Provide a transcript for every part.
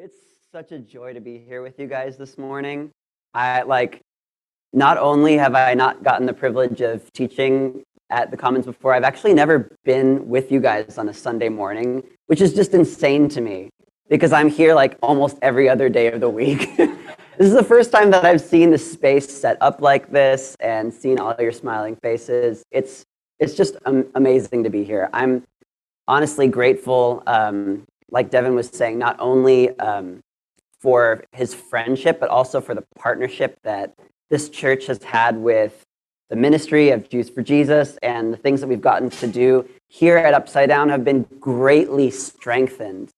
It's such a joy to be here with you guys this morning. I like not only have I not gotten the privilege of teaching at the Commons before, I've actually never been with you guys on a Sunday morning, which is just insane to me because I'm here like almost every other day of the week. this is the first time that I've seen the space set up like this and seen all your smiling faces. It's it's just amazing to be here. I'm honestly grateful, um, like Devin was saying, not only um, for his friendship, but also for the partnership that this church has had with the ministry of Jews for Jesus and the things that we've gotten to do here at Upside Down have been greatly strengthened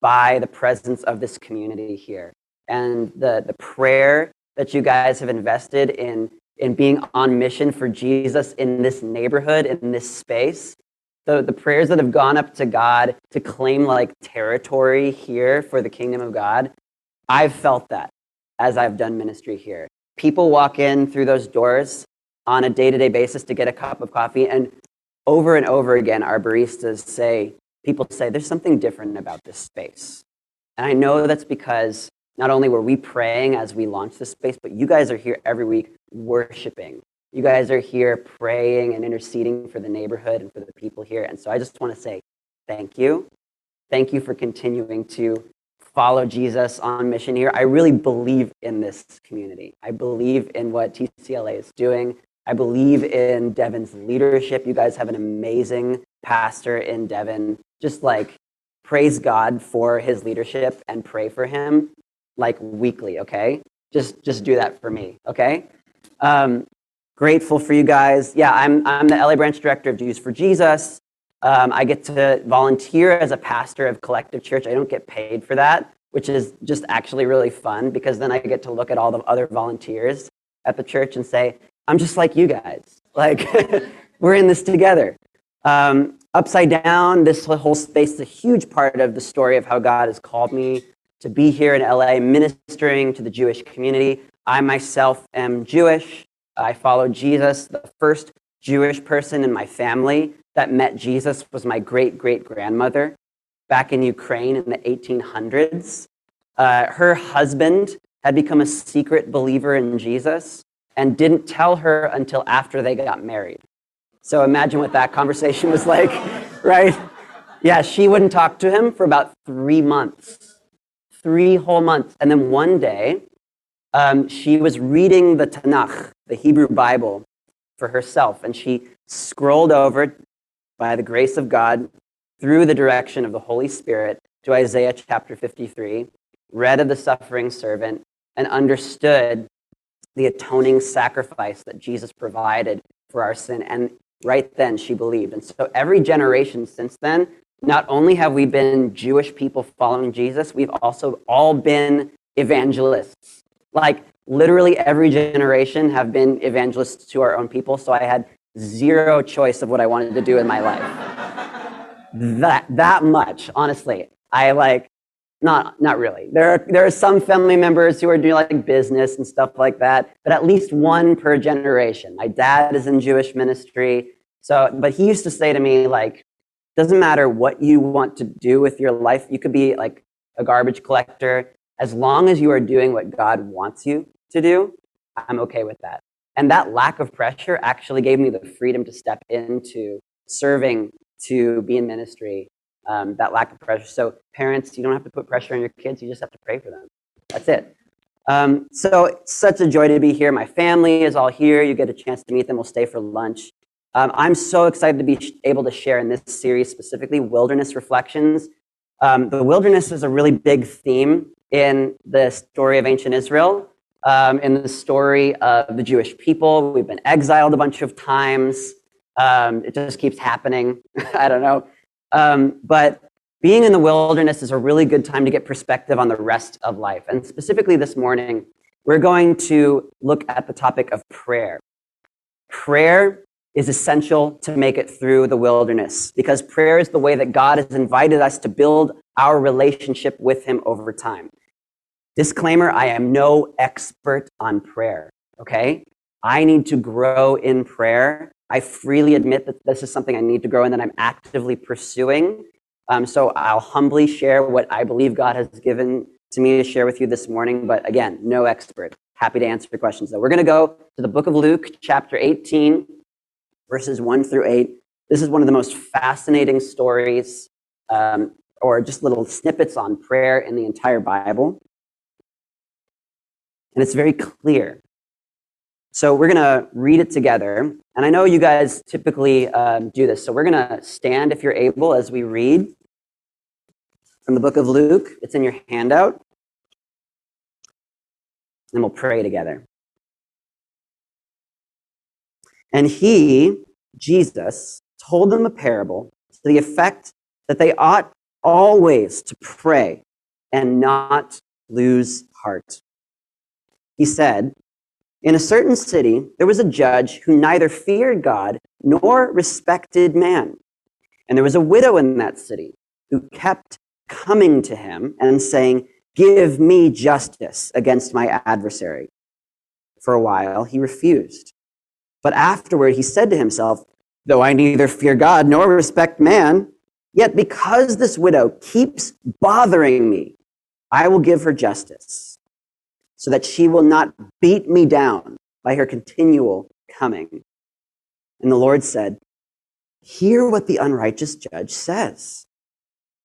by the presence of this community here. And the, the prayer that you guys have invested in, in being on mission for Jesus in this neighborhood, in this space, the, the prayers that have gone up to God to claim like territory here for the kingdom of God, I've felt that as I've done ministry here. People walk in through those doors on a day to day basis to get a cup of coffee, and over and over again, our baristas say, people say, there's something different about this space. And I know that's because not only were we praying as we launched this space, but you guys are here every week worshiping. You guys are here praying and interceding for the neighborhood and for the people here. And so I just want to say thank you. Thank you for continuing to follow Jesus on mission here. I really believe in this community. I believe in what TCLA is doing. I believe in Devin's leadership. You guys have an amazing pastor in Devin. Just like praise God for his leadership and pray for him like weekly, okay? Just just do that for me, okay? Um, grateful for you guys. Yeah, I'm I'm the LA branch director of Jews for Jesus. Um, I get to volunteer as a pastor of Collective Church. I don't get paid for that, which is just actually really fun because then I get to look at all the other volunteers at the church and say, I'm just like you guys. Like, we're in this together. Um, upside down, this whole space is a huge part of the story of how God has called me to be here in LA ministering to the Jewish community. I myself am Jewish. I followed Jesus. The first Jewish person in my family that met Jesus was my great great grandmother back in Ukraine in the 1800s. Uh, her husband had become a secret believer in Jesus and didn't tell her until after they got married. So imagine what that conversation was like, right? Yeah, she wouldn't talk to him for about three months, three whole months. And then one day, um, she was reading the Tanakh, the Hebrew Bible, for herself, and she scrolled over by the grace of God through the direction of the Holy Spirit to Isaiah chapter 53, read of the suffering servant, and understood the atoning sacrifice that Jesus provided for our sin. And right then she believed. And so every generation since then, not only have we been Jewish people following Jesus, we've also all been evangelists. Like literally every generation have been evangelists to our own people. So I had zero choice of what I wanted to do in my life. that that much, honestly. I like not not really. There are there are some family members who are doing like business and stuff like that, but at least one per generation. My dad is in Jewish ministry. So, but he used to say to me like doesn't matter what you want to do with your life. You could be like a garbage collector as long as you are doing what God wants you to do. I'm okay with that. And that lack of pressure actually gave me the freedom to step into serving, to be in ministry, um, that lack of pressure. So, parents, you don't have to put pressure on your kids, you just have to pray for them. That's it. Um, so, it's such a joy to be here. My family is all here. You get a chance to meet them. We'll stay for lunch. Um, I'm so excited to be able to share in this series, specifically Wilderness Reflections. Um, the wilderness is a really big theme in the story of ancient Israel um, in the story of the Jewish people. We've been exiled a bunch of times. Um, it just keeps happening. I don't know. Um, but being in the wilderness is a really good time to get perspective on the rest of life. And specifically this morning, we're going to look at the topic of prayer. Prayer is essential to make it through the wilderness because prayer is the way that God has invited us to build our relationship with Him over time. Disclaimer I am no expert on prayer, okay? I need to grow in prayer. I freely admit that this is something I need to grow in that I'm actively pursuing. Um, so I'll humbly share what I believe God has given to me to share with you this morning, but again, no expert. Happy to answer your questions though. We're going to go to the book of Luke, chapter 18, verses 1 through 8. This is one of the most fascinating stories um, or just little snippets on prayer in the entire Bible. And it's very clear. So we're going to read it together. And I know you guys typically um, do this. So we're going to stand if you're able as we read from the book of Luke. It's in your handout. And we'll pray together. And he, Jesus, told them a parable to the effect that they ought always to pray and not lose heart. He said, In a certain city, there was a judge who neither feared God nor respected man. And there was a widow in that city who kept coming to him and saying, Give me justice against my adversary. For a while, he refused. But afterward, he said to himself, Though I neither fear God nor respect man, yet because this widow keeps bothering me, I will give her justice, so that she will not beat me down by her continual coming. And the Lord said, Hear what the unrighteous judge says.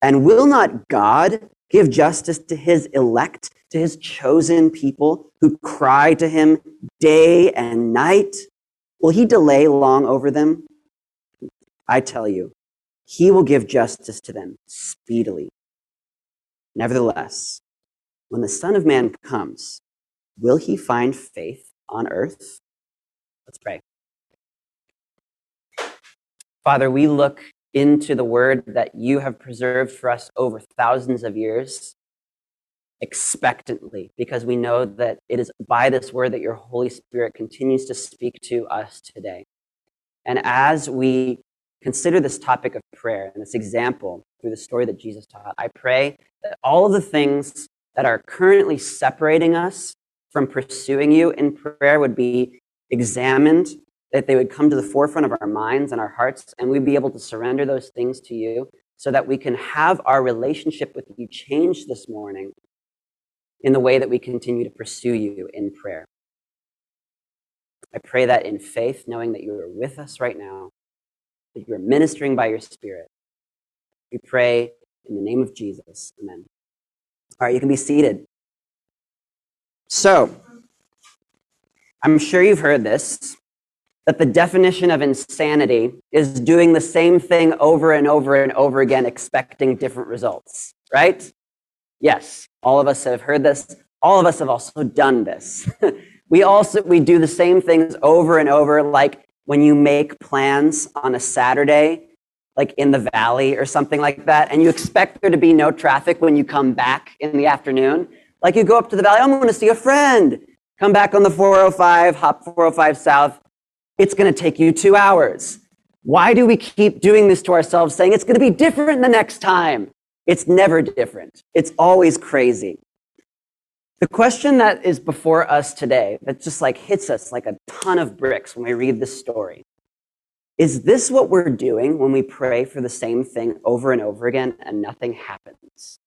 And will not God give justice to his elect, to his chosen people who cry to him day and night? Will he delay long over them? I tell you, he will give justice to them speedily. Nevertheless, when the Son of Man comes, will he find faith on earth? Let's pray. Father, we look into the word that you have preserved for us over thousands of years expectantly because we know that it is by this word that your Holy Spirit continues to speak to us today. And as we consider this topic of prayer and this example through the story that Jesus taught, I pray that all of the things that are currently separating us from pursuing you in prayer would be examined that they would come to the forefront of our minds and our hearts, and we'd be able to surrender those things to you so that we can have our relationship with you change this morning in the way that we continue to pursue you in prayer. I pray that in faith, knowing that you are with us right now, that you are ministering by your Spirit. We pray in the name of Jesus. Amen. All right, you can be seated. So, I'm sure you've heard this, that the definition of insanity is doing the same thing over and over and over again, expecting different results, right? Yes, all of us have heard this. All of us have also done this. we also, we do the same things over and over, like when you make plans on a Saturday, like in the valley or something like that, and you expect there to be no traffic when you come back in the afternoon. Like you go up to the valley, I'm going to see a friend. Come back on the 405, hop 405 south, it's going to take you two hours. Why do we keep doing this to ourselves, saying it's going to be different the next time? It's never different. It's always crazy. The question that is before us today, that just like hits us like a ton of bricks when we read this story, is this what we're doing when we pray for the same thing over and over again and nothing happens?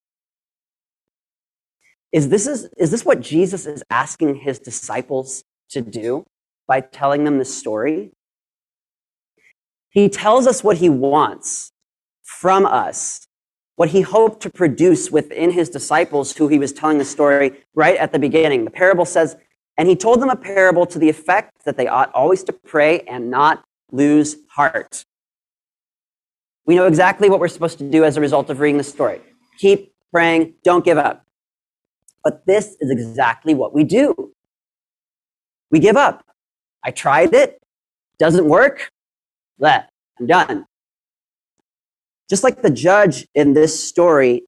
Is this, is, is this what Jesus is asking his disciples to do? by telling them the story. He tells us what he wants from us, what he hoped to produce within his disciples who he was telling the story right at the beginning. The parable says, and he told them a parable to the effect that they ought always to pray and not lose heart. We know exactly what we're supposed to do as a result of reading the story. Keep praying, don't give up. But this is exactly what we do. We give up. I tried it, doesn't work, let, I'm done. Just like the judge in this story,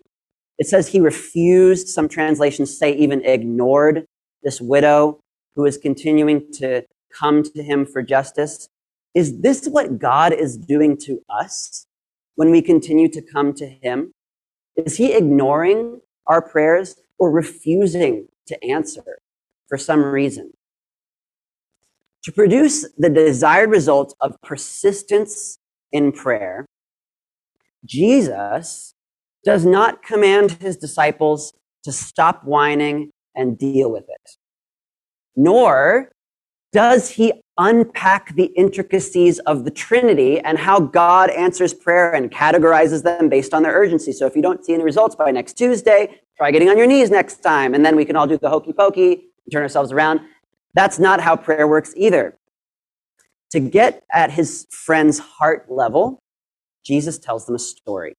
it says he refused, some translations say even ignored this widow who is continuing to come to him for justice. Is this what God is doing to us when we continue to come to him? Is he ignoring our prayers or refusing to answer for some reason? To produce the desired result of persistence in prayer, Jesus does not command his disciples to stop whining and deal with it. Nor does he unpack the intricacies of the Trinity and how God answers prayer and categorizes them based on their urgency. So if you don't see any results by next Tuesday, try getting on your knees next time, and then we can all do the hokey pokey, turn ourselves around. That's not how prayer works either. To get at his friend's heart level, Jesus tells them a story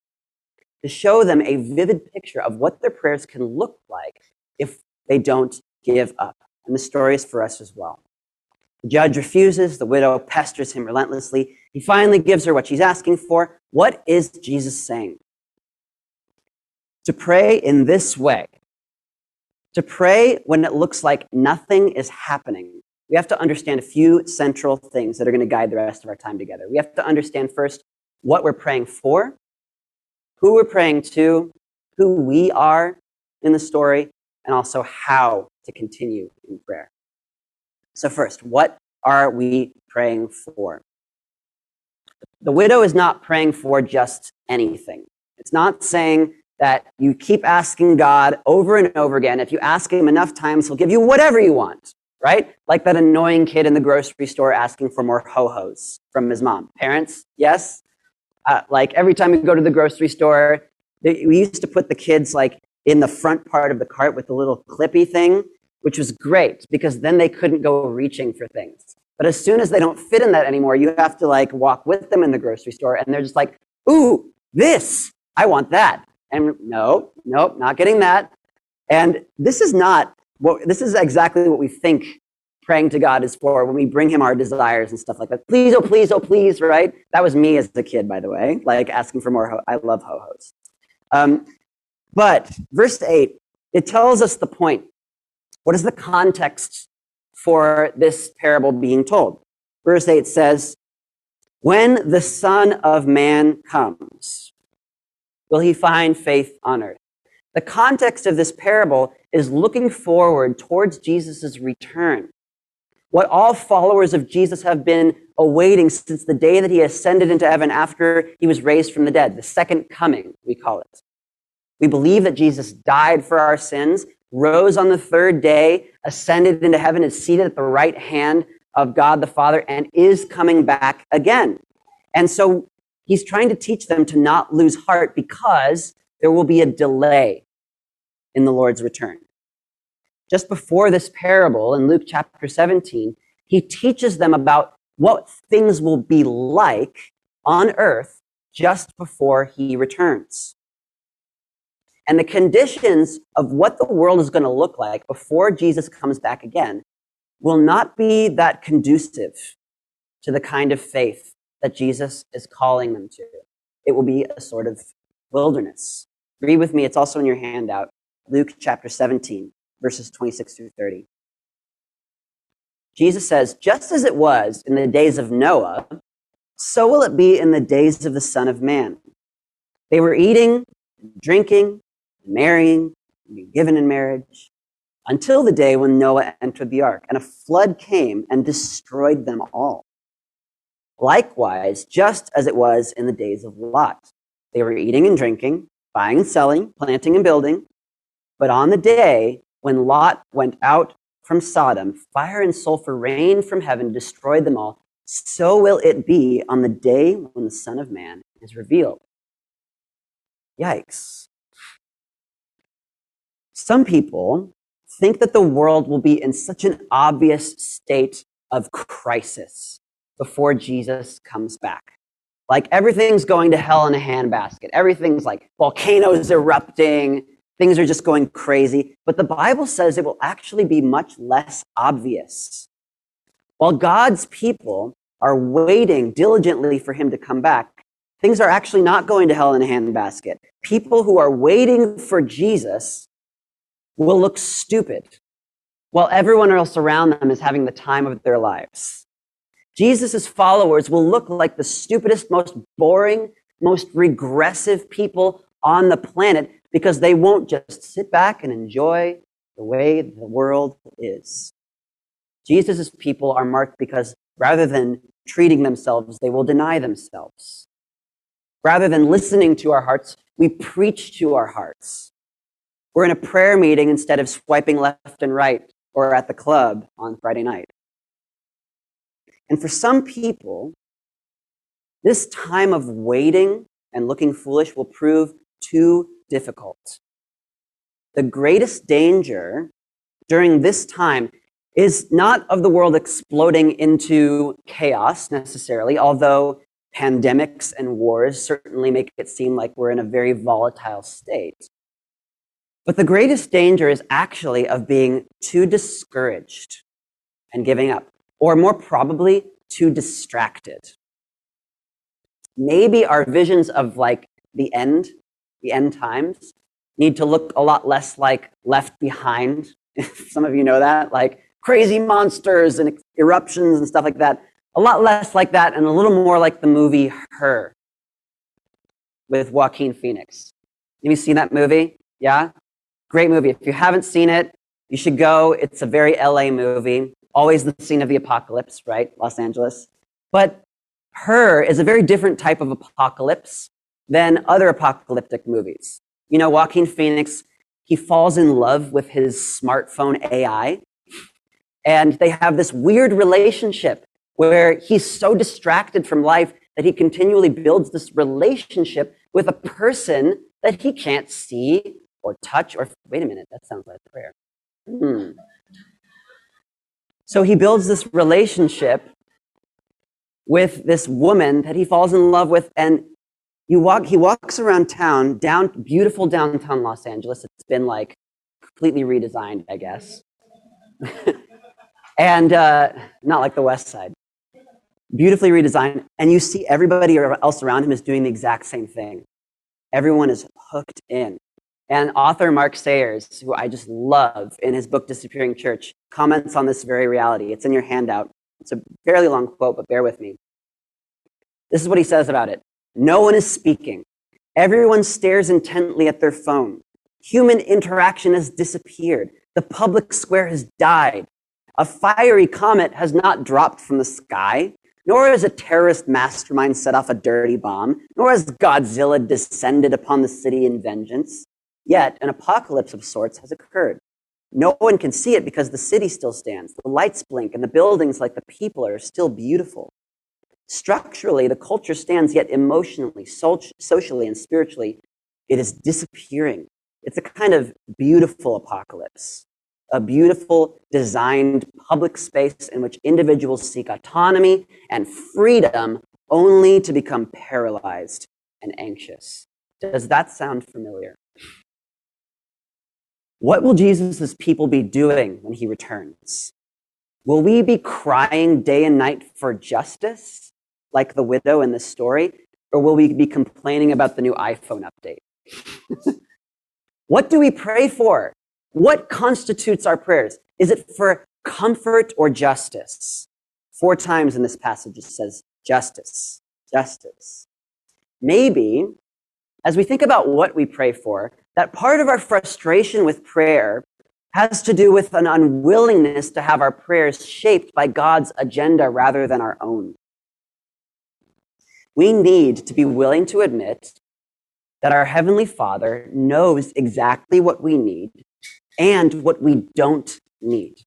to show them a vivid picture of what their prayers can look like if they don't give up. And the story is for us as well. The judge refuses. The widow pesters him relentlessly. He finally gives her what she's asking for. What is Jesus saying? To pray in this way, to pray when it looks like nothing is happening, we have to understand a few central things that are going to guide the rest of our time together. We have to understand first what we're praying for, who we're praying to, who we are in the story, and also how to continue in prayer. So, first, what are we praying for? The widow is not praying for just anything. It's not saying that you keep asking God over and over again. If you ask Him enough times, He'll give you whatever you want, right? Like that annoying kid in the grocery store asking for more ho hos from his mom. Parents, yes? Uh, like every time we go to the grocery store, we used to put the kids like in the front part of the cart with the little clippy thing, which was great because then they couldn't go reaching for things. But as soon as they don't fit in that anymore, you have to like walk with them in the grocery store and they're just like, ooh, this, I want that. And no, nope, not getting that. And this is not what, this is exactly what we think praying to God is for when we bring him our desires and stuff like that. Please, oh, please, oh, please, right? That was me as a kid, by the way, like asking for more. Ho- I love ho-hos. Um, but verse 8, it tells us the point. What is the context for this parable being told? Verse 8 says, When the Son of Man comes, will he find faith on earth? The context of this parable is looking forward towards Jesus' return. What all followers of Jesus have been awaiting since the day that he ascended into heaven after he was raised from the dead, the second coming, we call it. We believe that Jesus died for our sins, rose on the third day, ascended into heaven, is seated at the right hand of God the Father, and is coming back again. And so he's trying to teach them to not lose heart because there will be a delay in the Lord's return. Just before this parable in Luke chapter 17, he teaches them about what things will be like on earth just before he returns. And the conditions of what the world is going to look like before Jesus comes back again will not be that conducive to the kind of faith that Jesus is calling them to. It will be a sort of wilderness. Read with me, it's also in your handout, Luke chapter 17, verses 26 through 30. Jesus says, Just as it was in the days of Noah, so will it be in the days of the Son of Man. They were eating, drinking, marrying, being given in marriage, until the day when Noah entered the ark, and a flood came and destroyed them all. Likewise, just as it was in the days of Lot, they were eating and drinking, buying and selling, planting and building. But on the day when Lot went out from Sodom, fire and sulfur rained from heaven, destroyed them all. So will it be on the day when the Son of Man is revealed. Yikes. Some people think that the world will be in such an obvious state of crisis before Jesus comes back. Like everything's going to hell in a handbasket. Everything's like volcanoes erupting. Things are just going crazy. But the Bible says it will actually be much less obvious. While God's people are waiting diligently for him to come back, things are actually not going to hell in a handbasket. People who are waiting for Jesus will look stupid while everyone else around them is having the time of their lives. Jesus' followers will look like the stupidest, most boring, most regressive people on the planet because they won't just sit back and enjoy the way the world is. Jesus' people are marked because rather than treating themselves, they will deny themselves. Rather than listening to our hearts, we preach to our hearts. We're in a prayer meeting instead of swiping left and right or at the club on Friday night. And for some people, this time of waiting and looking foolish will prove too difficult. The greatest danger during this time is not of the world exploding into chaos necessarily, although pandemics and wars certainly make it seem like we're in a very volatile state. But the greatest danger is actually of being too discouraged and giving up, or more probably, too distracted. Maybe our visions of like the end, the end times, need to look a lot less like left behind. Some of you know that, like crazy monsters and eruptions and stuff like that. A lot less like that and a little more like the movie Her with Joaquin Phoenix. Have you seen that movie? Yeah? Great movie. If you haven't seen it, you should go. It's a very LA movie. Always the scene of the apocalypse, right? Los Angeles. But Her is a very different type of apocalypse than other apocalyptic movies. You know, Joaquin Phoenix, he falls in love with his smartphone AI. And they have this weird relationship where he's so distracted from life that he continually builds this relationship with a person that he can't see or touch or wait a minute, that sounds like prayer. Hmm. So he builds this relationship with this woman that he falls in love with, and you walk, he walks around town, down beautiful downtown Los Angeles. It's been like completely redesigned, I guess. and uh, not like the West Side. Beautifully redesigned, and you see everybody else around him is doing the exact same thing. Everyone is hooked in. And author Mark Sayers, who I just love in his book Disappearing Church, comments on this very reality. It's in your handout. It's a fairly long quote, but bear with me. This is what he says about it. No one is speaking. Everyone stares intently at their phone. Human interaction has disappeared. The public square has died. A fiery comet has not dropped from the sky, nor has a terrorist mastermind set off a dirty bomb, nor has Godzilla descended upon the city in vengeance. Yet an apocalypse of sorts has occurred. No one can see it because the city still stands. The lights blink and the buildings, like the people, are still beautiful. Structurally, the culture stands, yet emotionally, socially, and spiritually, it is disappearing. It's a kind of beautiful apocalypse, a beautiful designed public space in which individuals seek autonomy and freedom only to become paralyzed and anxious. Does that sound familiar? What will Jesus' people be doing when he returns? Will we be crying day and night for justice, like the widow in this story? Or will we be complaining about the new iPhone update? what do we pray for? What constitutes our prayers? Is it for comfort or justice? Four times in this passage it says justice, justice. Maybe as we think about what we pray for, that part of our frustration with prayer has to do with an unwillingness to have our prayers shaped by God's agenda rather than our own. We need to be willing to admit that our Heavenly Father knows exactly what we need and what we don't need.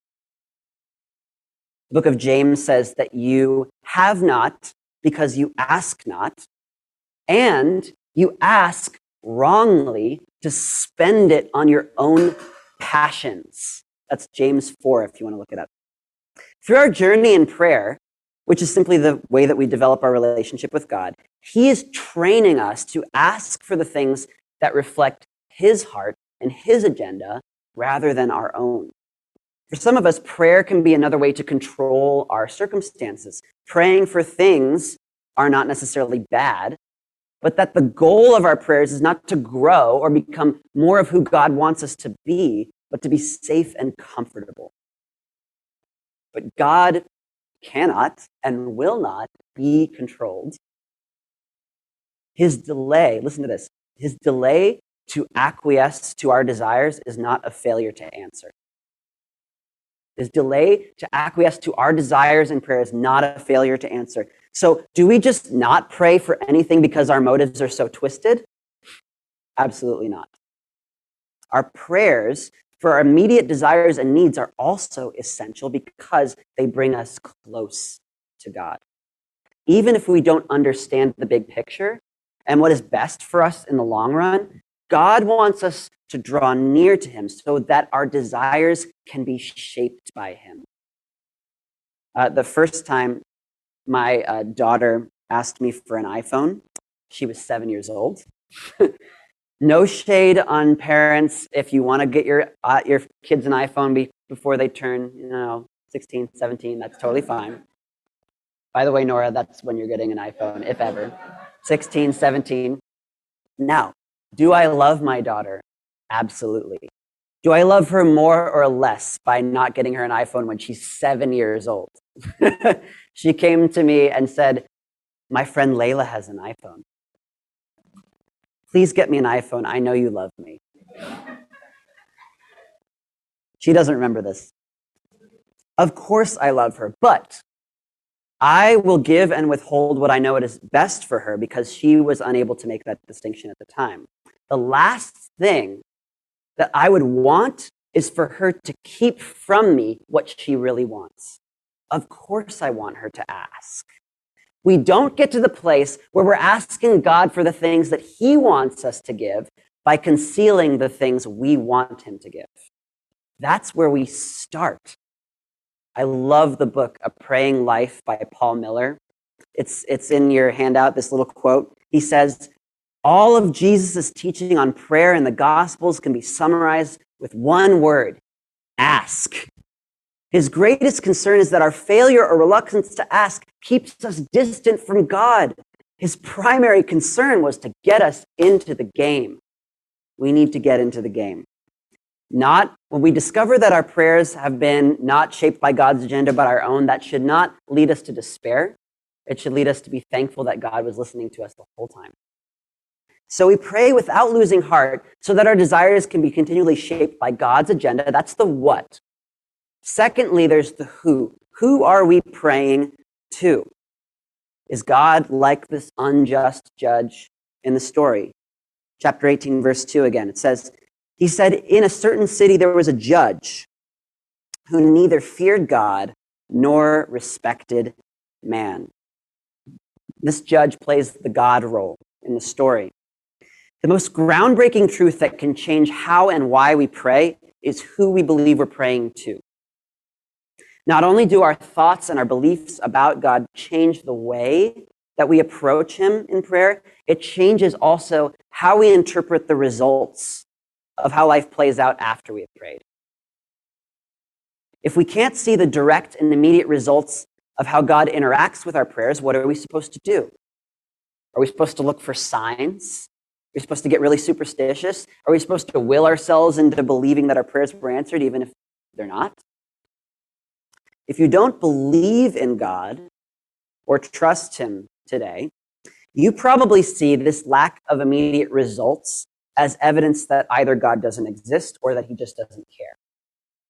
The book of James says that you have not because you ask not, and you ask wrongly to spend it on your own passions. That's James 4, if you want to look it up. Through our journey in prayer, which is simply the way that we develop our relationship with God, He is training us to ask for the things that reflect His heart and His agenda rather than our own. For some of us, prayer can be another way to control our circumstances. Praying for things are not necessarily bad, but that the goal of our prayers is not to grow or become more of who God wants us to be, but to be safe and comfortable. But God cannot and will not be controlled. His delay, listen to this, his delay to acquiesce to our desires is not a failure to answer. His delay to acquiesce to our desires and prayer is not a failure to answer. So, do we just not pray for anything because our motives are so twisted? Absolutely not. our prayers for our immediate desires and needs are also essential because they bring us close to God. Even if we don't understand the big picture and what is best for us in the long run, God wants us to draw near to Him so that our desires can be shaped by Him. Uh, the first time my uh, daughter asked me for an iPhone, she was seven years old. no shade on parents. If you want to get your uh, your kids an iphone be- before they turn you know 16 17 that's totally fine. By the way nora that's when you're getting an iphone if ever. 16 17 now do i love my daughter? Absolutely. Do i love her more or less by not getting her an iphone when she's seven years old she came to me and said my friend layla has an iphone Please get me an iPhone. I know you love me. She doesn't remember this. Of course, I love her, but I will give and withhold what I know it is best for her because she was unable to make that distinction at the time. The last thing that I would want is for her to keep from me what she really wants. Of course, I want her to ask. We don't get to the place where we're asking God for the things that He wants us to give by concealing the things we want Him to give. That's where we start. I love the book A Praying Life by Paul Miller. It's, it's in your handout, this little quote. He says, All of Jesus' teaching on prayer in the Gospels can be summarized with one word ask. His greatest concern is that our failure or reluctance to ask keeps us distant from God. His primary concern was to get us into the game. We need to get into the game. Not when we discover that our prayers have been not shaped by God's agenda but our own, that should not lead us to despair. It should lead us to be thankful that God was listening to us the whole time. So we pray without losing heart so that our desires can be continually shaped by God's agenda. That's the what. Secondly, there's the who. Who are we praying to? Is God like this unjust judge in the story? Chapter 18, verse 2 again. It says, He said, In a certain city there was a judge who neither feared God nor respected man. This judge plays the God role in the story. The most groundbreaking truth that can change how and why we pray is who we believe we're praying to. Not only do our thoughts and our beliefs about God change the way that we approach Him in prayer, it changes also how we interpret the results of how life plays out after we have prayed. If we can't see the direct and immediate results of how God interacts with our prayers, what are we supposed to do? Are we supposed to look for signs? Are we supposed to get really superstitious? Are we supposed to will ourselves into believing that our prayers were answered even if they're not? If you don't believe in God or trust Him today, you probably see this lack of immediate results as evidence that either God doesn't exist or that He just doesn't care.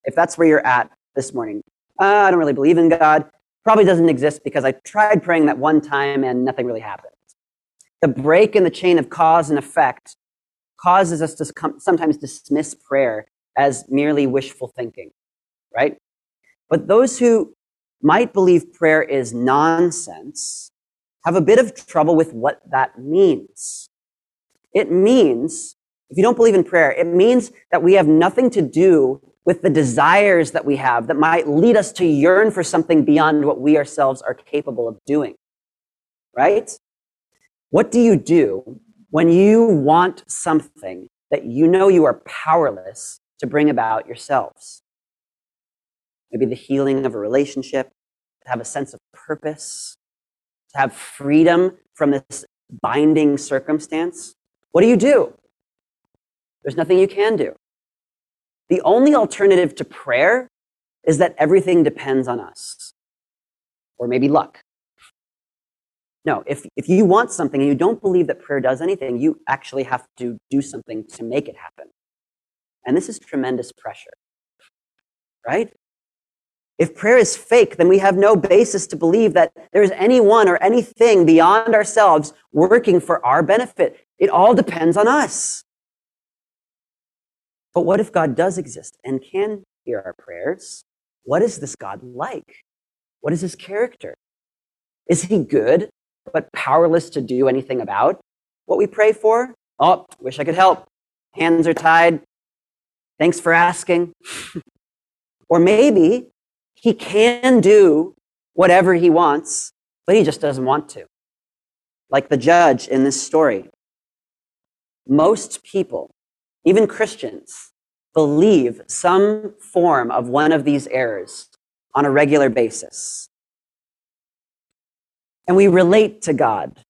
If that's where you're at this morning, uh, I don't really believe in God, probably doesn't exist because I tried praying that one time and nothing really happened. The break in the chain of cause and effect causes us to sometimes dismiss prayer as merely wishful thinking, right? But those who might believe prayer is nonsense have a bit of trouble with what that means. It means, if you don't believe in prayer, it means that we have nothing to do with the desires that we have that might lead us to yearn for something beyond what we ourselves are capable of doing. Right? What do you do when you want something that you know you are powerless to bring about yourselves? Maybe the healing of a relationship, to have a sense of purpose, to have freedom from this binding circumstance. What do you do? There's nothing you can do. The only alternative to prayer is that everything depends on us, or maybe luck. No, if, if you want something and you don't believe that prayer does anything, you actually have to do something to make it happen. And this is tremendous pressure, right? If prayer is fake, then we have no basis to believe that there's anyone or anything beyond ourselves working for our benefit. It all depends on us. But what if God does exist and can hear our prayers? What is this God like? What is his character? Is he good, but powerless to do anything about what we pray for? Oh, wish I could help. Hands are tied. Thanks for asking. or maybe he can do whatever he wants, but he just doesn't want to. Like the judge in this story. Most people, even Christians, believe some form of one of these errors on a regular basis. And we relate to God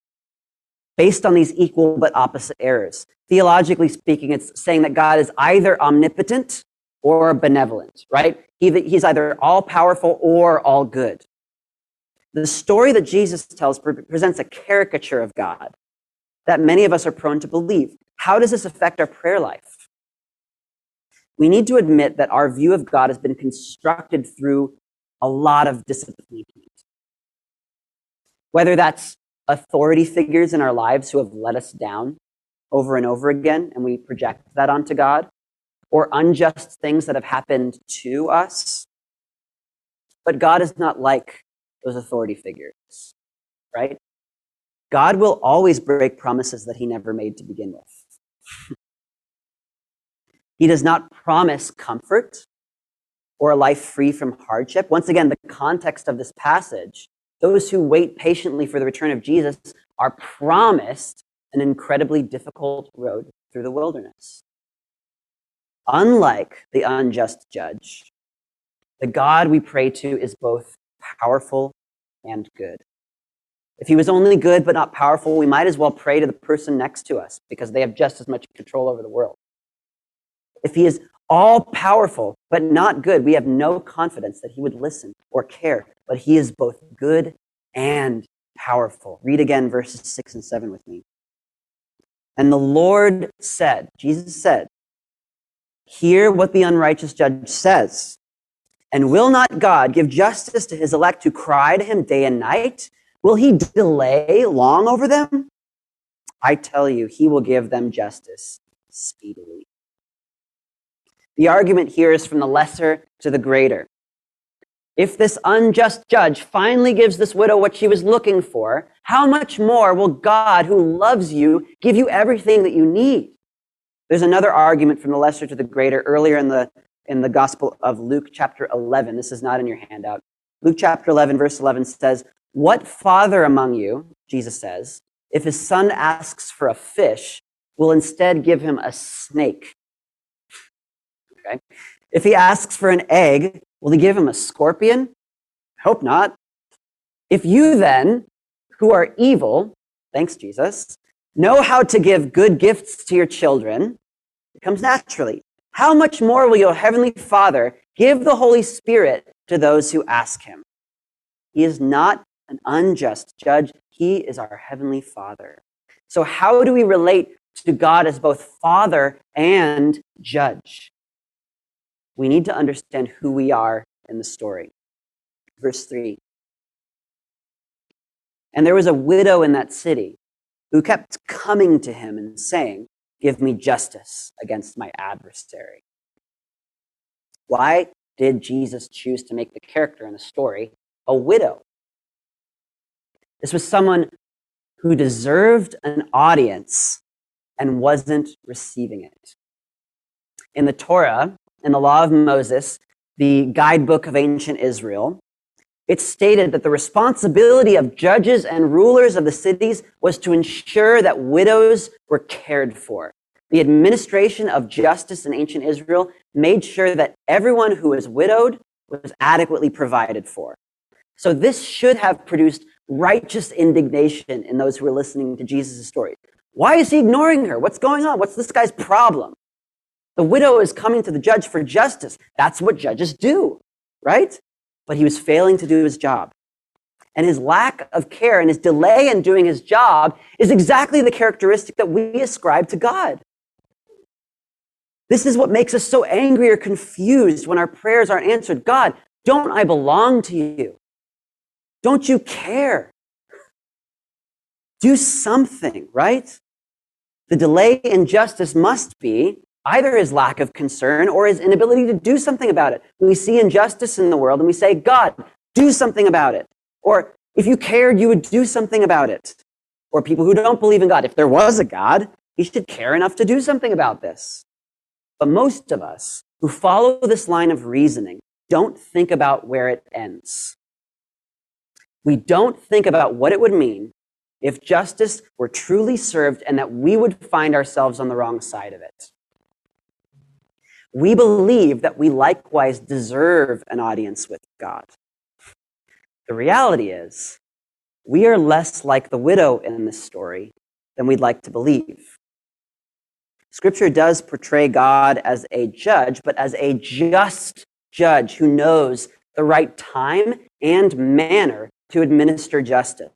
based on these equal but opposite errors. Theologically speaking, it's saying that God is either omnipotent or benevolent, right? He's either all powerful or all good. The story that Jesus tells presents a caricature of God that many of us are prone to believe. How does this affect our prayer life? We need to admit that our view of God has been constructed through a lot of disappointment. Whether that's authority figures in our lives who have let us down over and over again, and we project that onto God, or unjust things that have happened to us. But God is not like those authority figures, right? God will always break promises that he never made to begin with. he does not promise comfort or a life free from hardship. Once again, the context of this passage those who wait patiently for the return of Jesus are promised an incredibly difficult road through the wilderness. Unlike the unjust judge, the God we pray to is both powerful and good. If he was only good but not powerful, we might as well pray to the person next to us because they have just as much control over the world. If he is all powerful but not good, we have no confidence that he would listen or care. But he is both good and powerful. Read again verses 6 and 7 with me. And the Lord said, Jesus said, Hear what the unrighteous judge says. And will not God give justice to his elect who cry to him day and night? Will he delay long over them? I tell you, he will give them justice speedily. The argument here is from the lesser to the greater. If this unjust judge finally gives this widow what she was looking for, how much more will God, who loves you, give you everything that you need? There's another argument from the lesser to the greater earlier in the, in the Gospel of Luke, chapter 11. This is not in your handout. Luke chapter 11, verse 11 says, What father among you, Jesus says, if his son asks for a fish, will instead give him a snake? Okay. If he asks for an egg, will he give him a scorpion? Hope not. If you then, who are evil, thanks Jesus, know how to give good gifts to your children, comes naturally. How much more will your heavenly Father give the Holy Spirit to those who ask him? He is not an unjust judge. He is our heavenly Father. So how do we relate to God as both Father and Judge? we need to understand who we are in the story. Verse 3. And there was a widow in that city who kept coming to him and saying, Give me justice against my adversary. Why did Jesus choose to make the character in the story a widow? This was someone who deserved an audience and wasn't receiving it. In the Torah, in the Law of Moses, the guidebook of ancient Israel, it stated that the responsibility of judges and rulers of the cities was to ensure that widows were cared for. The administration of justice in ancient Israel made sure that everyone who was widowed was adequately provided for. So this should have produced righteous indignation in those who were listening to Jesus' story. Why is he ignoring her? What's going on? What's this guy's problem? The widow is coming to the judge for justice. That's what judges do, right? But he was failing to do his job. And his lack of care and his delay in doing his job is exactly the characteristic that we ascribe to God. This is what makes us so angry or confused when our prayers aren't answered. God, don't I belong to you? Don't you care? Do something, right? The delay in justice must be either his lack of concern or his inability to do something about it. We see injustice in the world and we say, God, do something about it. Or if you cared, you would do something about it. Or people who don't believe in God, if there was a God, he should care enough to do something about this. But most of us who follow this line of reasoning don't think about where it ends. We don't think about what it would mean if justice were truly served and that we would find ourselves on the wrong side of it. We believe that we likewise deserve an audience with God. The reality is, we are less like the widow in this story than we'd like to believe. Scripture does portray God as a judge, but as a just judge who knows the right time and manner to administer justice.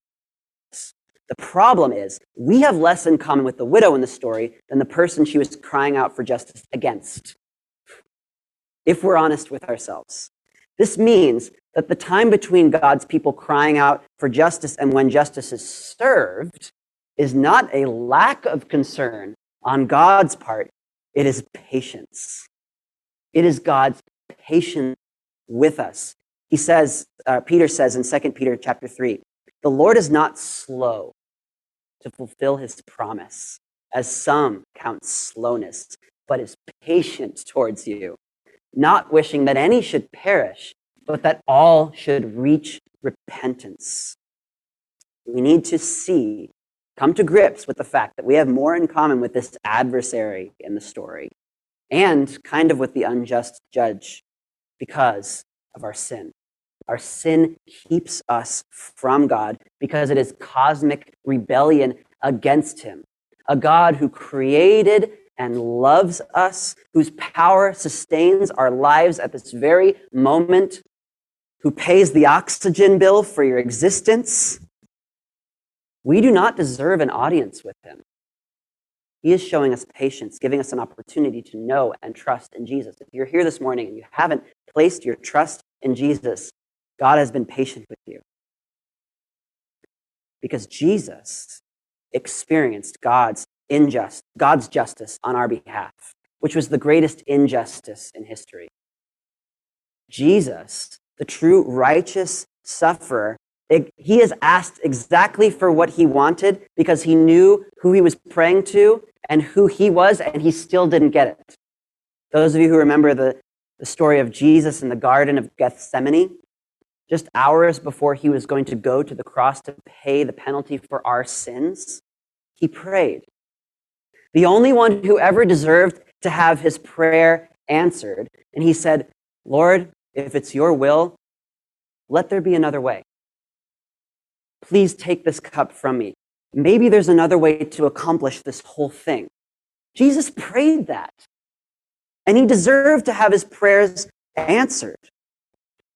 The problem is, we have less in common with the widow in the story than the person she was crying out for justice against. If we're honest with ourselves, this means that the time between God's people crying out for justice and when justice is served is not a lack of concern on God's part, it is patience. It is God's patience with us. He says, uh, Peter says in 2 Peter chapter 3, the Lord is not slow to fulfill his promise, as some count slowness, but is patient towards you, not wishing that any should perish, but that all should reach repentance. We need to see, come to grips with the fact that we have more in common with this adversary in the story and kind of with the unjust judge because of our sin. Our sin keeps us from God because it is cosmic rebellion against Him. A God who created and loves us, whose power sustains our lives at this very moment, who pays the oxygen bill for your existence. We do not deserve an audience with Him. He is showing us patience, giving us an opportunity to know and trust in Jesus. If you're here this morning and you haven't placed your trust in Jesus, God has been patient with you. Because Jesus experienced God's injustice, God's justice on our behalf, which was the greatest injustice in history. Jesus, the true righteous sufferer, he has asked exactly for what he wanted because he knew who he was praying to and who he was, and he still didn't get it. Those of you who remember the, the story of Jesus in the Garden of Gethsemane, just hours before he was going to go to the cross to pay the penalty for our sins, he prayed. The only one who ever deserved to have his prayer answered. And he said, Lord, if it's your will, let there be another way. Please take this cup from me. Maybe there's another way to accomplish this whole thing. Jesus prayed that. And he deserved to have his prayers answered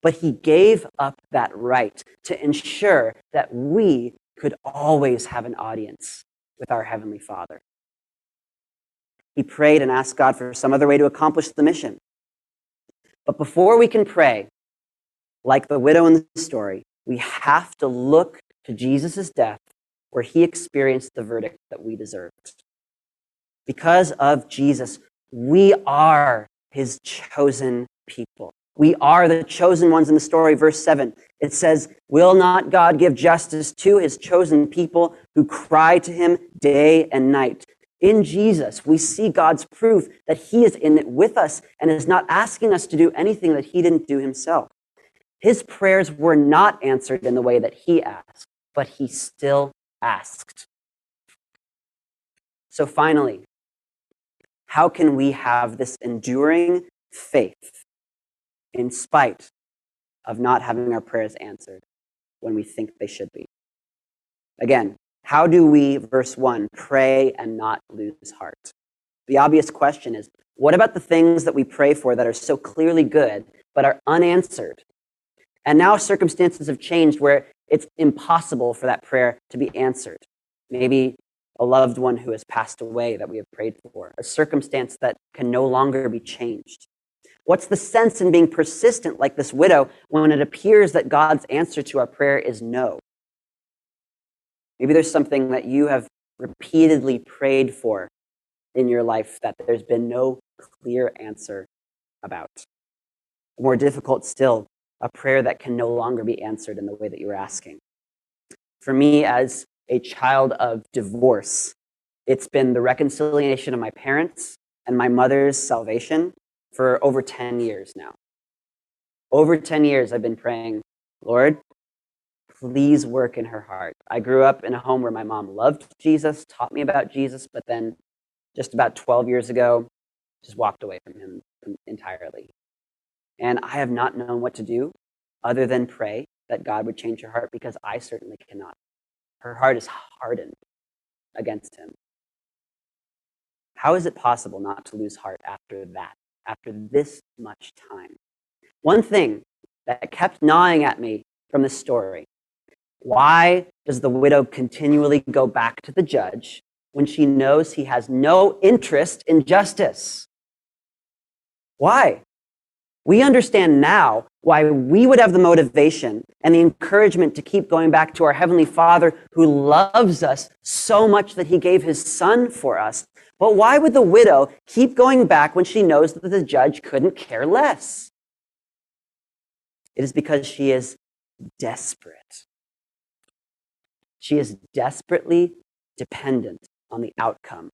but he gave up that right to ensure that we could always have an audience with our Heavenly Father. He prayed and asked God for some other way to accomplish the mission. But before we can pray, like the widow in the story, we have to look to Jesus' death where he experienced the verdict that we deserved. Because of Jesus, we are his chosen people. We are the chosen ones in the story. Verse 7, it says, Will not God give justice to his chosen people who cry to him day and night? In Jesus, we see God's proof that he is in it with us and is not asking us to do anything that he didn't do himself. His prayers were not answered in the way that he asked, but he still asked. So finally, how can we have this enduring faith in spite of not having our prayers answered when we think they should be. Again, how do we, verse 1, pray and not lose heart? The obvious question is what about the things that we pray for that are so clearly good but are unanswered? And now circumstances have changed where it's impossible for that prayer to be answered. Maybe a loved one who has passed away that we have prayed for, a circumstance that can no longer be changed. What's the sense in being persistent like this widow when it appears that God's answer to our prayer is no? Maybe there's something that you have repeatedly prayed for in your life that there's been no clear answer about? More difficult still, a prayer that can no longer be answered in the way that you were asking. For me, as a child of divorce, it's been the reconciliation of my parents and my mother's salvation for over 10 years now. Over 10 years, I've been praying, Lord, please work in her heart. I grew up in a home where my mom loved Jesus, taught me about Jesus, but then just about 12 years ago, just walked away from him entirely. And I have not known what to do other than pray that God would change her heart because I certainly cannot. Her heart is hardened against him. How is it possible not to lose heart after that, after this much time? One thing that kept gnawing at me from the story why does the widow continually go back to the judge when she knows he has no interest in justice? Why? We understand now why we would have the motivation and the encouragement to keep going back to our Heavenly Father who loves us so much that He gave His Son for us. But why would the widow keep going back when she knows that the judge couldn't care less? It is because she is desperate. She is desperately dependent on the outcome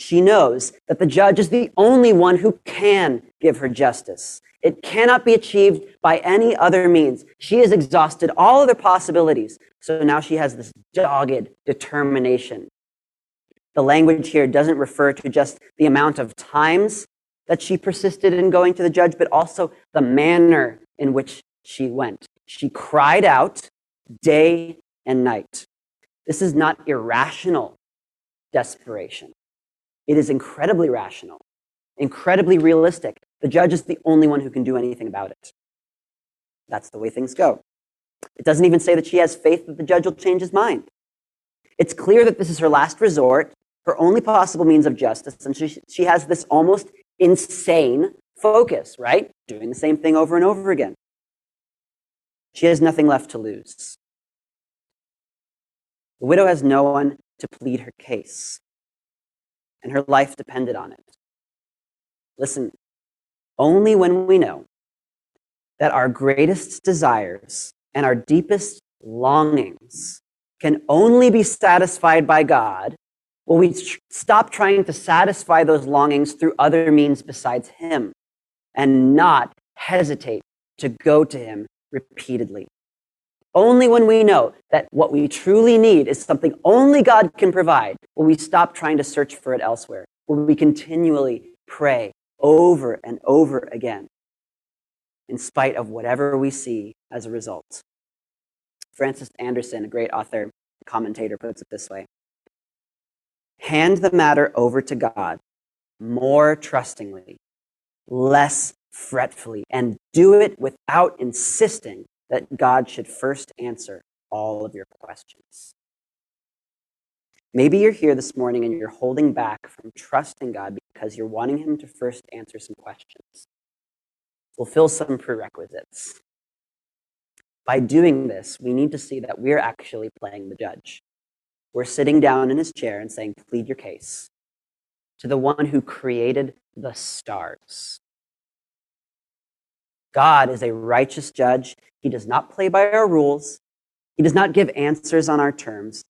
she knows that the judge is the only one who can give her justice. It cannot be achieved by any other means. She has exhausted all other possibilities. So now she has this dogged determination. The language here doesn't refer to just the amount of times that she persisted in going to the judge, but also the manner in which she went. She cried out day and night. This is not irrational desperation. It is incredibly rational, incredibly realistic. The judge is the only one who can do anything about it. That's the way things go. It doesn't even say that she has faith that the judge will change his mind. It's clear that this is her last resort, her only possible means of justice, and she, she has this almost insane focus, right? Doing the same thing over and over again. She has nothing left to lose. The widow has no one to plead her case and her life depended on it. Listen, only when we know that our greatest desires and our deepest longings can only be satisfied by God will we stop trying to satisfy those longings through other means besides Him and not hesitate to go to Him repeatedly. Only when we know that what we truly need is something only God can provide will we stop trying to search for it elsewhere. Will we continually pray over and over again in spite of whatever we see as a result. Francis Andersen, a great author, commentator, puts it this way Hand the matter over to God more trustingly, less fretfully, and do it without insisting that God should first answer all of your questions. Maybe you're here this morning and you're holding back from trusting God because you're wanting Him to first answer some questions, fulfill some prerequisites. By doing this, we need to see that we're actually playing the judge. We're sitting down in his chair and saying, Plead your case to the one who created the stars. God is a righteous judge. He does not play by our rules. He does not give answers on our terms,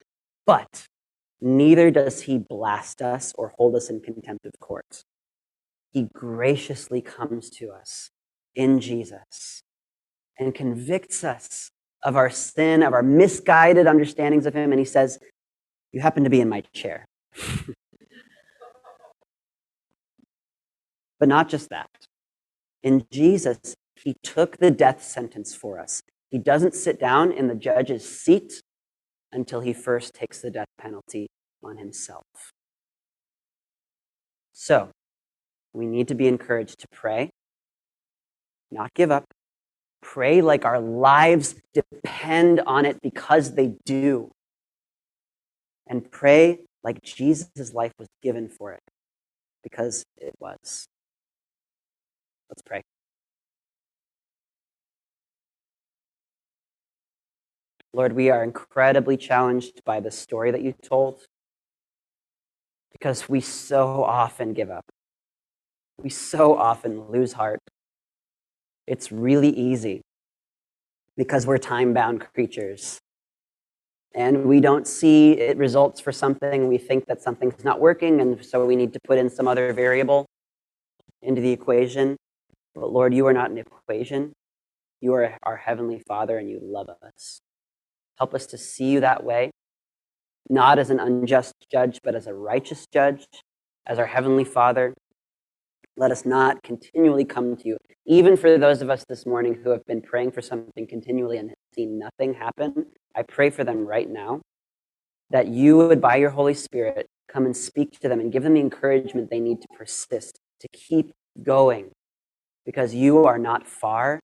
but neither does he blast us or hold us in contempt of court. He graciously comes to us in Jesus and convicts us of our sin, of our misguided understandings of him, and he says, You happen to be in my chair. but not just that. In Jesus, he took the death sentence for us. He doesn't sit down in the judge's seat until he first takes the death penalty on himself. So, we need to be encouraged to pray, not give up. Pray like our lives depend on it because they do. And pray like Jesus' life was given for it because it was. Let's pray. Lord, we are incredibly challenged by the story that you told. because we so often give up. We so often lose heart. It's really easy because we're time bound creatures. And we don't see it results for something. We think that something's not working, and so we need to put in some other variable into the equation. But Lord, you are not an equation. You are our Heavenly Father, and you love us. Help us to see you that way, not as an unjust judge, but as a righteous judge, as our Heavenly Father. Let us not continually come to you, even for those of us this morning who have been praying for something continually and seen nothing happen. I pray for them right now that you would, by your Holy Spirit, come and speak to them and give them the encouragement they need to persist, to keep going, because you are not far,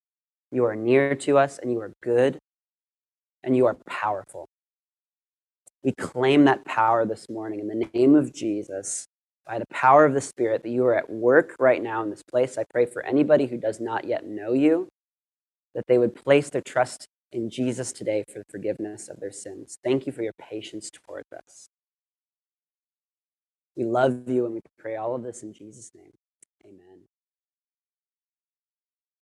you are near to us, and you are good, and you are powerful. We claim that power this morning in the name of Jesus by the power of the Spirit that you are at work right now in this place. I pray for anybody who does not yet know you, that they would place their trust in Jesus today for the forgiveness of their sins. Thank you for your patience towards us. We love you and we pray all of this in Jesus' name. Amen.